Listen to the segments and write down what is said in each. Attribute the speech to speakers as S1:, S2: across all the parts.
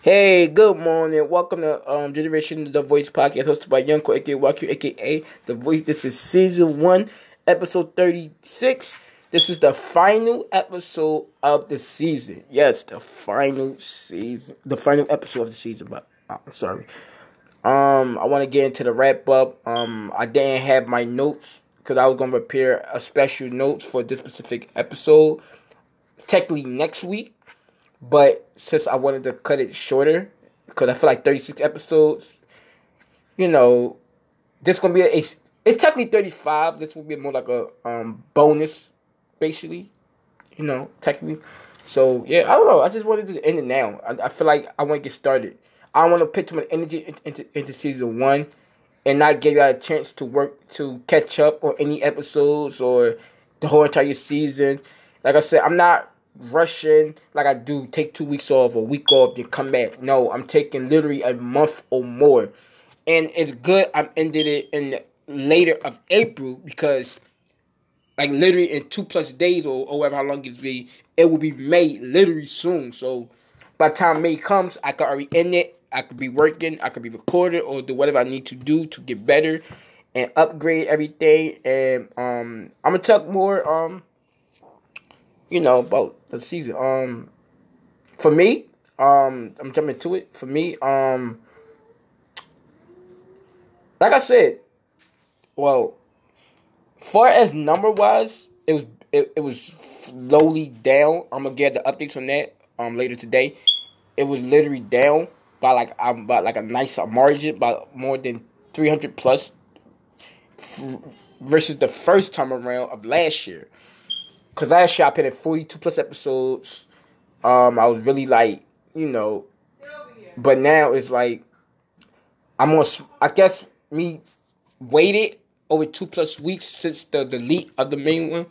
S1: Hey, good morning. Welcome to um, Generation The Voice podcast hosted by Youngko, aka Waku, aka The Voice. This is season one, episode 36. This is the final episode of the season. Yes, the final season, the final episode of the season. But uh, I'm sorry. Um, I want to get into the wrap up. Um, I didn't have my notes because I was gonna prepare a special notes for this specific episode. Technically next week, but since I wanted to cut it shorter, because I feel like 36 episodes, you know, this gonna be a. It's technically 35. This will be more like a um bonus, basically. You know, technically. So yeah, I don't know. I just wanted to end it now. I, I feel like I want to get started. I want to put too much energy into, into, into season one, and not give you a chance to work to catch up on any episodes or the whole entire season. Like I said, I'm not rushing like I do take two weeks off, a week off, then come back. No, I'm taking literally a month or more. And it's good I'm ended it in later of April because like literally in two plus days or, or whatever how long it's be, it will be May literally soon. So by the time May comes, I could already end it. I could be working, I could be recording or do whatever I need to do to get better and upgrade everything. And um I'm gonna talk more um you know, about the season. Um, for me, um, I'm jumping to it. For me, um, like I said, well, far as number wise, it was it, it was slowly down. I'm gonna get the updates on that um later today. It was literally down by like um by like a nice margin by more than 300 plus versus the first time around of last year. Cause last year I in 42 plus episodes. Um, I was really like, you know, but now it's like I'm on. I guess me waited over two plus weeks since the delete of the main one.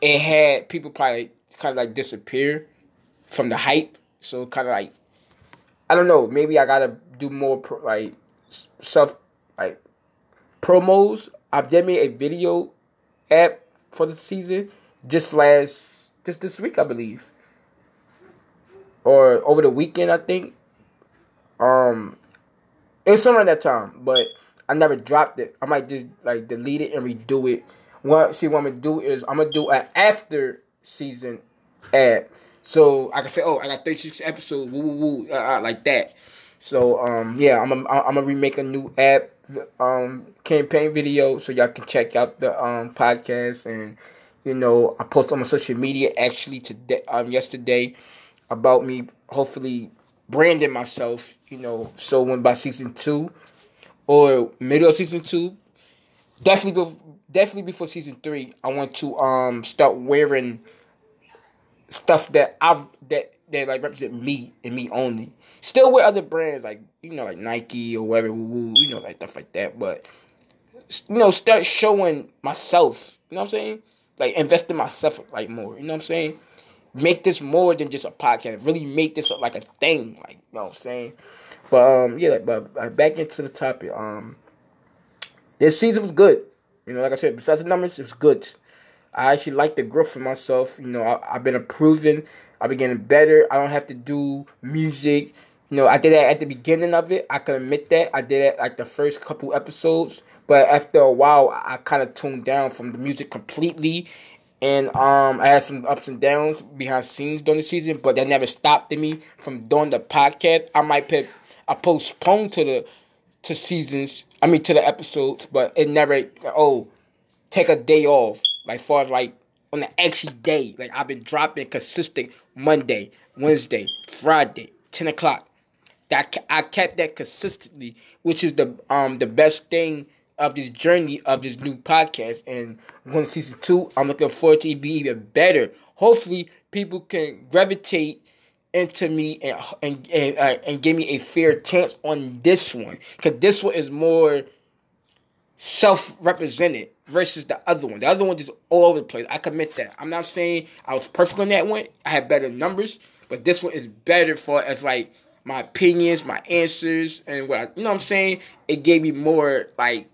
S1: It had people probably kind of like disappear from the hype. So kind of like I don't know. Maybe I gotta do more pro, like self like promos. I've done me a video app for the season just last just this week I believe. Or over the weekend I think. Um it was somewhere that time, but I never dropped it. I might just like delete it and redo it. What see what I'm gonna do is I'm gonna do an after season ad. So I can say, oh, I got 36 episodes, woo woo woo, uh, uh, like that. So um yeah, I'm a, I'm gonna remake a new app um campaign video so y'all can check out the um podcast and you know, I posted on my social media actually today, um, yesterday, about me hopefully branding myself. You know, so when by season two or middle of season two, definitely, be, definitely before season three, I want to um start wearing stuff that I've that that like represent me and me only. Still with other brands like you know like Nike or whatever, you know like stuff like that. But you know, start showing myself. You know what I'm saying? Like invest in myself like more. You know what I'm saying? Make this more than just a podcast. Really make this like a thing. Like you know what I'm saying? But um yeah, but uh, back into the topic. Um this season was good. You know, like I said, besides the numbers, it was good. I actually like the growth for myself. You know, I, have been improving. I've been getting better. I don't have to do music. You know, I did that at the beginning of it. I can admit that. I did it like the first couple episodes. But after a while, I kind of tuned down from the music completely, and um, I had some ups and downs behind scenes during the season. But that never stopped me from doing the podcast. I might put I postponed to the to seasons. I mean to the episodes, but it never. Oh, take a day off. Like far as like on the actual day, like I've been dropping consistent Monday, Wednesday, Friday, ten o'clock. That I kept that consistently, which is the um the best thing of this journey of this new podcast. And to season two, I'm looking forward to it be even better. Hopefully, people can gravitate into me and and and, uh, and give me a fair chance on this one because this one is more self-represented versus the other one. The other one is all over the place. I commit that. I'm not saying I was perfect on that one. I had better numbers, but this one is better for as like my opinions, my answers, and what I, you know what I'm saying. It gave me more like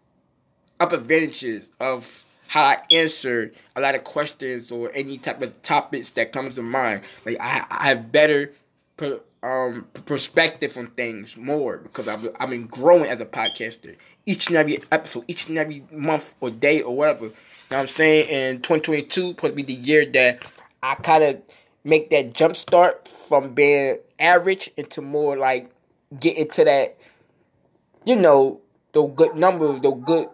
S1: up advantages of how I answer a lot of questions or any type of topics that comes to mind. Like I, I have better per, um perspective on things more because I've I've been growing as a podcaster each and every episode, each and every month or day or whatever. You know what I'm saying? And 2022 supposed to be the year that I kind of make that jump start from being average into more like get into that, you know, the good numbers, the good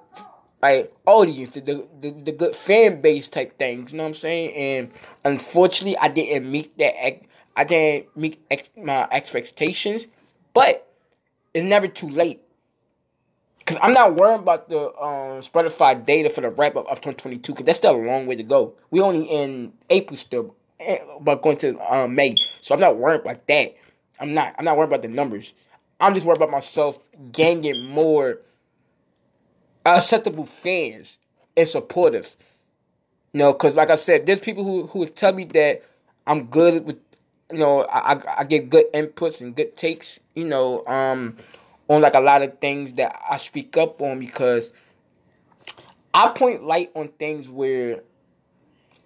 S1: like audience, the, the the good fan base type things. You know what I'm saying? And unfortunately, I didn't meet that I didn't meet ex- my expectations, but it's never too late. Cause I'm not worried about the um, Spotify data for the wrap up of 2022, cause that's still a long way to go. We only in April still, eh, but going to um, May, so I'm not worried about that. I'm not. I'm not worried about the numbers. I'm just worried about myself gaining more acceptable fans and supportive. You know, cause like I said, there's people who who tell me that I'm good with you know, I, I get good inputs and good takes, you know, um, on like a lot of things that I speak up on because I point light on things where,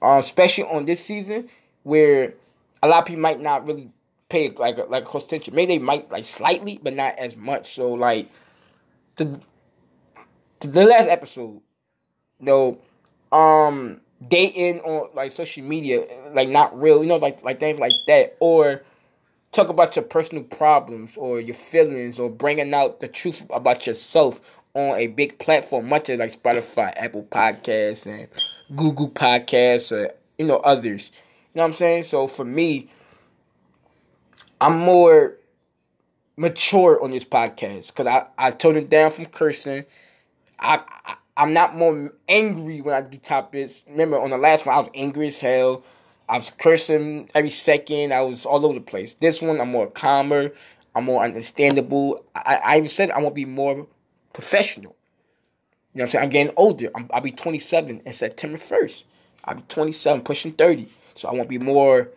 S1: uh, especially on this season, where a lot of people might not really pay like like close attention. Maybe they might like slightly, but not as much. So like the the last episode, know, um, dating on like social media, like not real, you know, like like things like that, or talk about your personal problems or your feelings, or bringing out the truth about yourself on a big platform, much as like Spotify, Apple Podcasts, and Google Podcasts, or you know others. You know what I'm saying? So for me, I'm more mature on this podcast because I I toned it down from cursing. I, I I'm not more angry when I do topics. Remember, on the last one, I was angry as hell. I was cursing every second. I was all over the place. This one, I'm more calmer. I'm more understandable. I, I even said I want to be more professional. You know what I'm saying? I'm getting older. i will be 27 in September 1st. I'll be 27, pushing 30. So I want to be more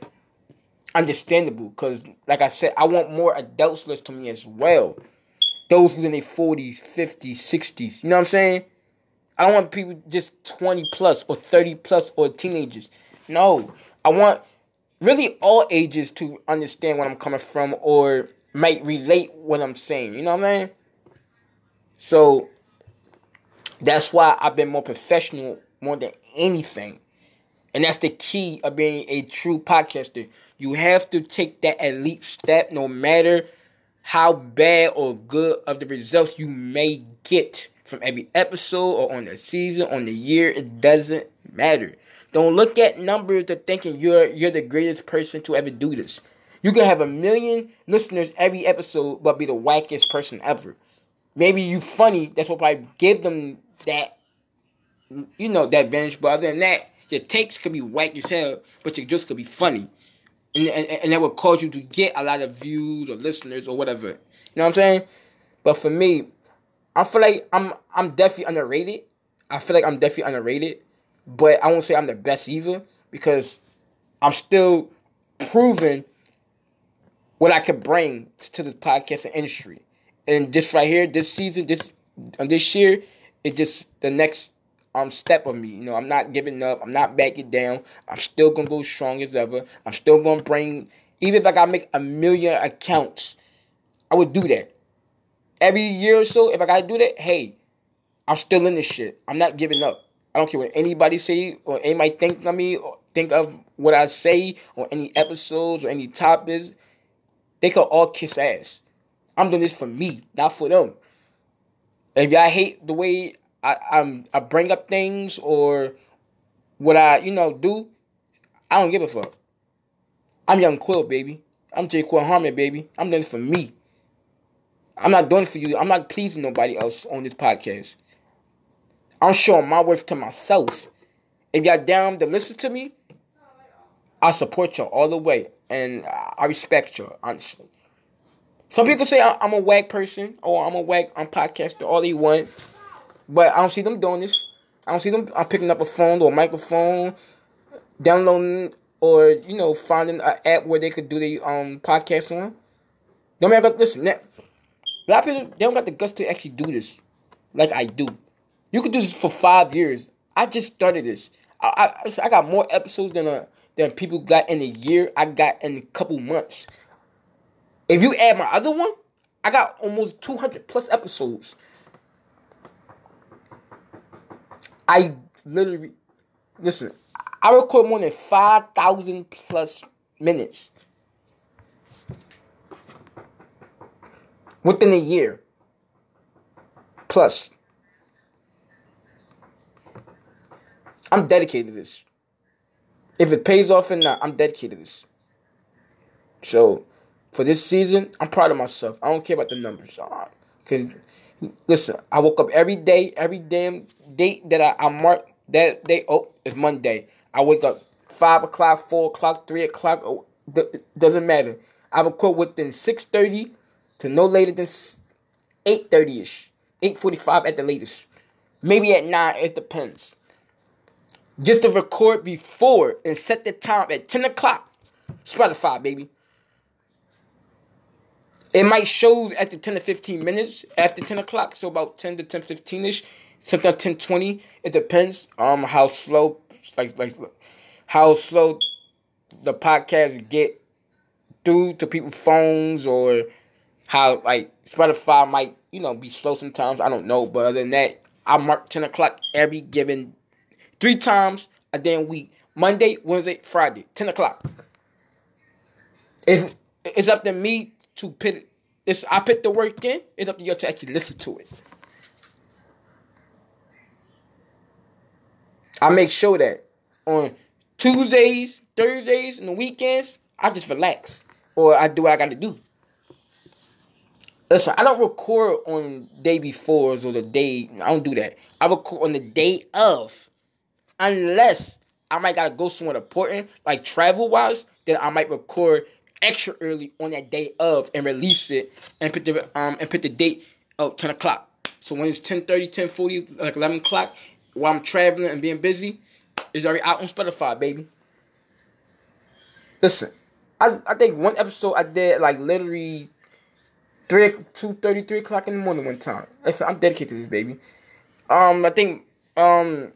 S1: understandable. Because, like I said, I want more adults listen to me as well. Those who's in their 40s, 50s, 60s. You know what I'm saying? I don't want people just 20 plus or 30 plus or teenagers. No. I want really all ages to understand where I'm coming from or might relate what I'm saying. You know what I mean? So that's why I've been more professional more than anything. And that's the key of being a true podcaster. You have to take that elite step no matter how bad or good of the results you may get from every episode or on the season, on the year, it doesn't matter. Don't look at numbers to thinking you're you're the greatest person to ever do this. You can have a million listeners every episode, but be the wackest person ever. Maybe you funny, that's what probably give them that you know, that advantage. But other than that, your takes could be whack as hell, but your jokes could be funny. And, and, and that would cause you to get a lot of views or listeners or whatever. You know what I'm saying? But for me, I feel like I'm I'm definitely underrated. I feel like I'm definitely underrated, but I won't say I'm the best either because I'm still proving what I could bring to the podcasting industry. And this right here, this season, this uh, this year, it's just the next um step of me. You know, I'm not giving up. I'm not backing down. I'm still gonna go strong as ever. I'm still gonna bring. Even if I gotta make a million accounts, I would do that every year or so, if I gotta do that, hey, I'm still in this shit. I'm not giving up. I don't care what anybody say or anybody think of me or think of what I say or any episodes or any topics. They could all kiss ass. I'm doing this for me, not for them. If y'all hate the way I I'm, I bring up things or what I you know do, I don't give a fuck. I'm Young Quill, baby. I'm Jaquil Harmon, baby. I'm doing this for me. I'm not doing it for you. I'm not pleasing nobody else on this podcast. I'm showing my worth to myself. If y'all down to listen to me, I support y'all all the way, and I respect y'all honestly. Some people say I'm a wag person or I'm a wag I'm podcaster, all they want, but I don't see them doing this. I don't see them. I'm picking up a phone or a microphone, downloading or you know finding an app where they could do their um podcast on. Don't matter. Listen, a lot of people they don't got the guts to actually do this, like I do. You could do this for five years. I just started this. I I, I got more episodes than a, uh, than people got in a year. I got in a couple months. If you add my other one, I got almost 200 plus episodes. I literally listen. I record more than 5,000 plus minutes within a year. Plus, I'm dedicated to this. If it pays off or not, I'm dedicated to this. So, for this season, I'm proud of myself. I don't care about the numbers. Cause listen, I woke up every day, every damn date that I, I mark that day. Oh, it's Monday. I wake up five o'clock, four o'clock, three o'clock. Oh, doesn't matter. I record within six thirty to no later than eight thirty ish, eight forty five at the latest. Maybe at nine. It depends just to record before and set the time at 10 o'clock. Spotify, baby. It might show after 10 to 15 minutes after 10 o'clock, so about 10 to 10 15 ish, sometimes 10 20. It depends um how slow like like how slow the podcast get through to people's phones or how like Spotify might, you know, be slow sometimes. I don't know. But other than that, I mark 10 o'clock every given three times a damn week. Monday, Wednesday, Friday, 10 o'clock. It's, it's up to me to put it's I put the work in. It's up to you to actually listen to it. I make sure that on Tuesdays, Thursdays, and the weekends, I just relax. Or I do what I gotta do. Listen, I don't record on day befores or the day. I don't do that. I record on the day of unless I might gotta go somewhere important, like travel wise, then I might record extra early on that day of and release it and put the um and put the date of 10 o'clock. So when it's 10 30, 10 40, like 11 o'clock, while I'm traveling and being busy, it's already out on Spotify, baby. Listen, I I think one episode I did like literally three two thirty three o'clock in the morning one time. Listen, I'm dedicated to this baby. Um, I think um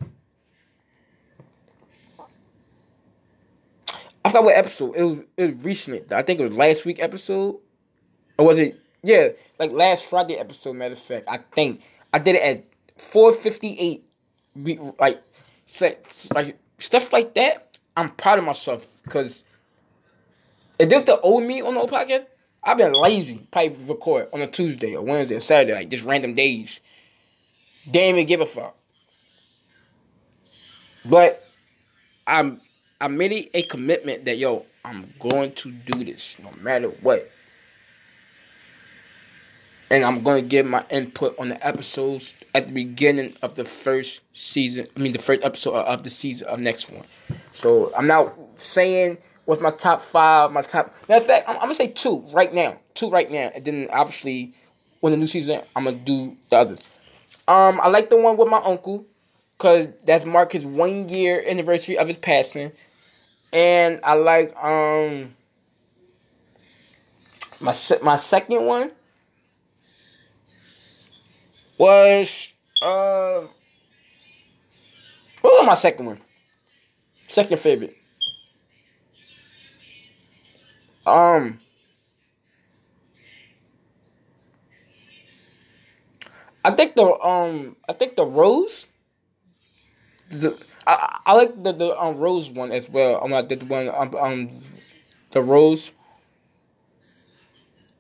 S1: I forgot what episode. It was it was recent. I think it was last week episode. Or was it yeah, like last Friday episode, matter of fact. I think. I did it at four fifty eight. Like like stuff like that, I'm proud of myself because if this the old me on the old podcast, I've been lazy. Probably record on a Tuesday or Wednesday or Saturday, like just random days. Damn, not even give a fuck. But I'm I made a commitment that yo, I'm going to do this no matter what. And I'm going to give my input on the episodes at the beginning of the first season. I mean, the first episode of the season of next one. So I'm not saying what's my top five, my top. Matter of fact, I'm, I'm gonna say two right now, two right now, and then obviously when the new season, I'm gonna do the others. Um, I like the one with my uncle, cause that's mark his one year anniversary of his passing and I like um my my second one was uh what was my second one? Second favorite. Um I think the um I think the rose the I, I like the the um, rose one as well. I'm um, the one um, um the rose.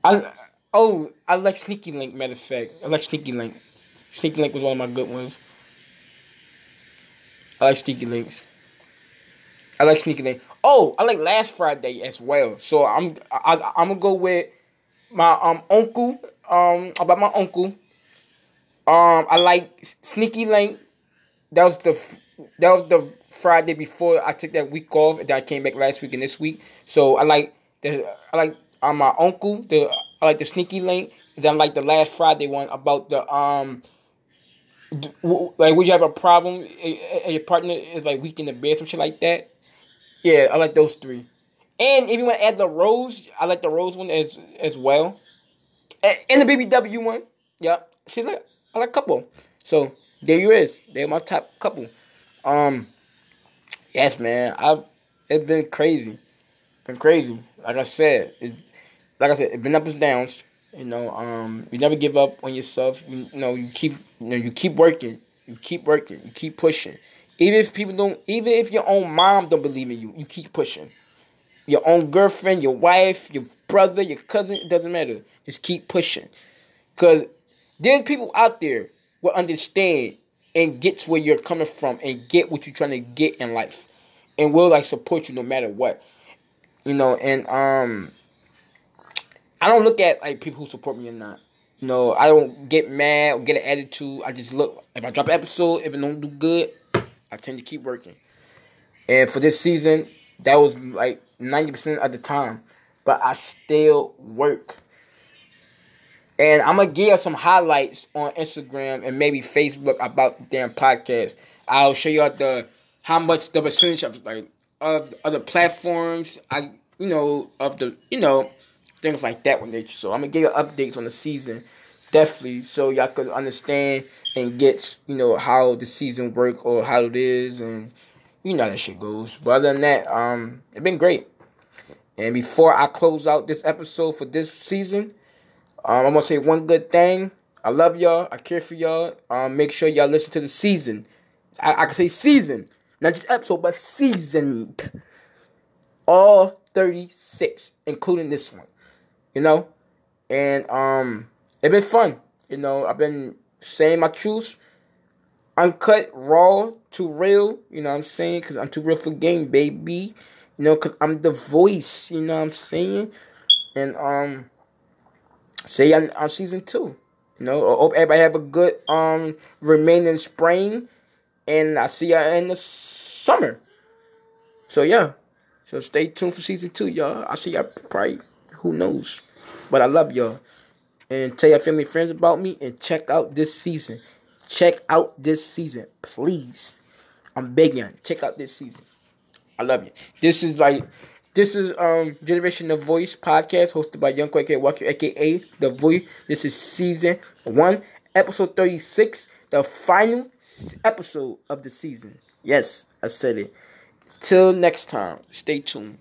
S1: I oh I like Sneaky Link. Matter of fact, I like Sneaky Link. Sneaky Link was one of my good ones. I like Sneaky Links. I like Sneaky Link. Oh, I like Last Friday as well. So I'm I, I'm gonna go with my um uncle um about my uncle. Um, I like Sneaky Link. That was the that was the Friday before I took that week off, then I came back last week and this week. So I like the I like on uh, my uncle the I like the sneaky link. Then I like the last Friday one about the um like would you have a problem and your partner is like weak in the bed some shit like that. Yeah, I like those three. And if you want to add the rose, I like the rose one as as well. And, the BBW one. Yep. See, like I like a couple. So there you is. They're my top couple. Um, yes, man. I've it's been crazy, been crazy. Like I said, it, like I said, it's been ups and downs. You know, um, you never give up on yourself. You, you know, you keep, you know, you keep working. You keep working. You keep pushing. Even if people don't, even if your own mom don't believe in you, you keep pushing. Your own girlfriend, your wife, your brother, your cousin, it doesn't matter. Just keep pushing. Cause there's people out there will understand and gets where you're coming from and get what you're trying to get in life. And will like support you no matter what. You know, and um I don't look at like people who support me or not. You know, I don't get mad or get an attitude. I just look if I drop an episode, if it don't do good, I tend to keep working. And for this season, that was like 90% of the time. But I still work. And I'm gonna give some highlights on Instagram and maybe Facebook about the damn podcast. I'll show you the how much the percentage of like of other platforms I you know of the you know things like that with nature. So I'm gonna give you updates on the season, definitely, so y'all could understand and get you know how the season work or how it is, and you know how that shit goes. But other than that, um, it's been great. And before I close out this episode for this season, um, I'm gonna say one good thing. I love y'all. I care for y'all. Um, make sure y'all listen to the season. I, I can say season, not just episode, but season. All 36, including this one you know, and um, it's been fun. You know, I've been saying my truths, uncut, raw, too real. You know what I'm saying? Cause I'm too real for game, baby. You know, cause I'm the voice. You know what I'm saying? And um, say on, on season two. You know, I hope everybody have a good um remaining spring, and I see y'all in the summer. So yeah, so stay tuned for season two, y'all. I see y'all probably who knows? But I love y'all. And tell your family friends about me and check out this season. Check out this season, please. I'm begging. Check out this season. I love you. This is like this is um Generation of Voice podcast hosted by Young Quake Walker, aka The Voice. This is season one, episode 36, the final episode of the season. Yes, I said it. Till next time, stay tuned.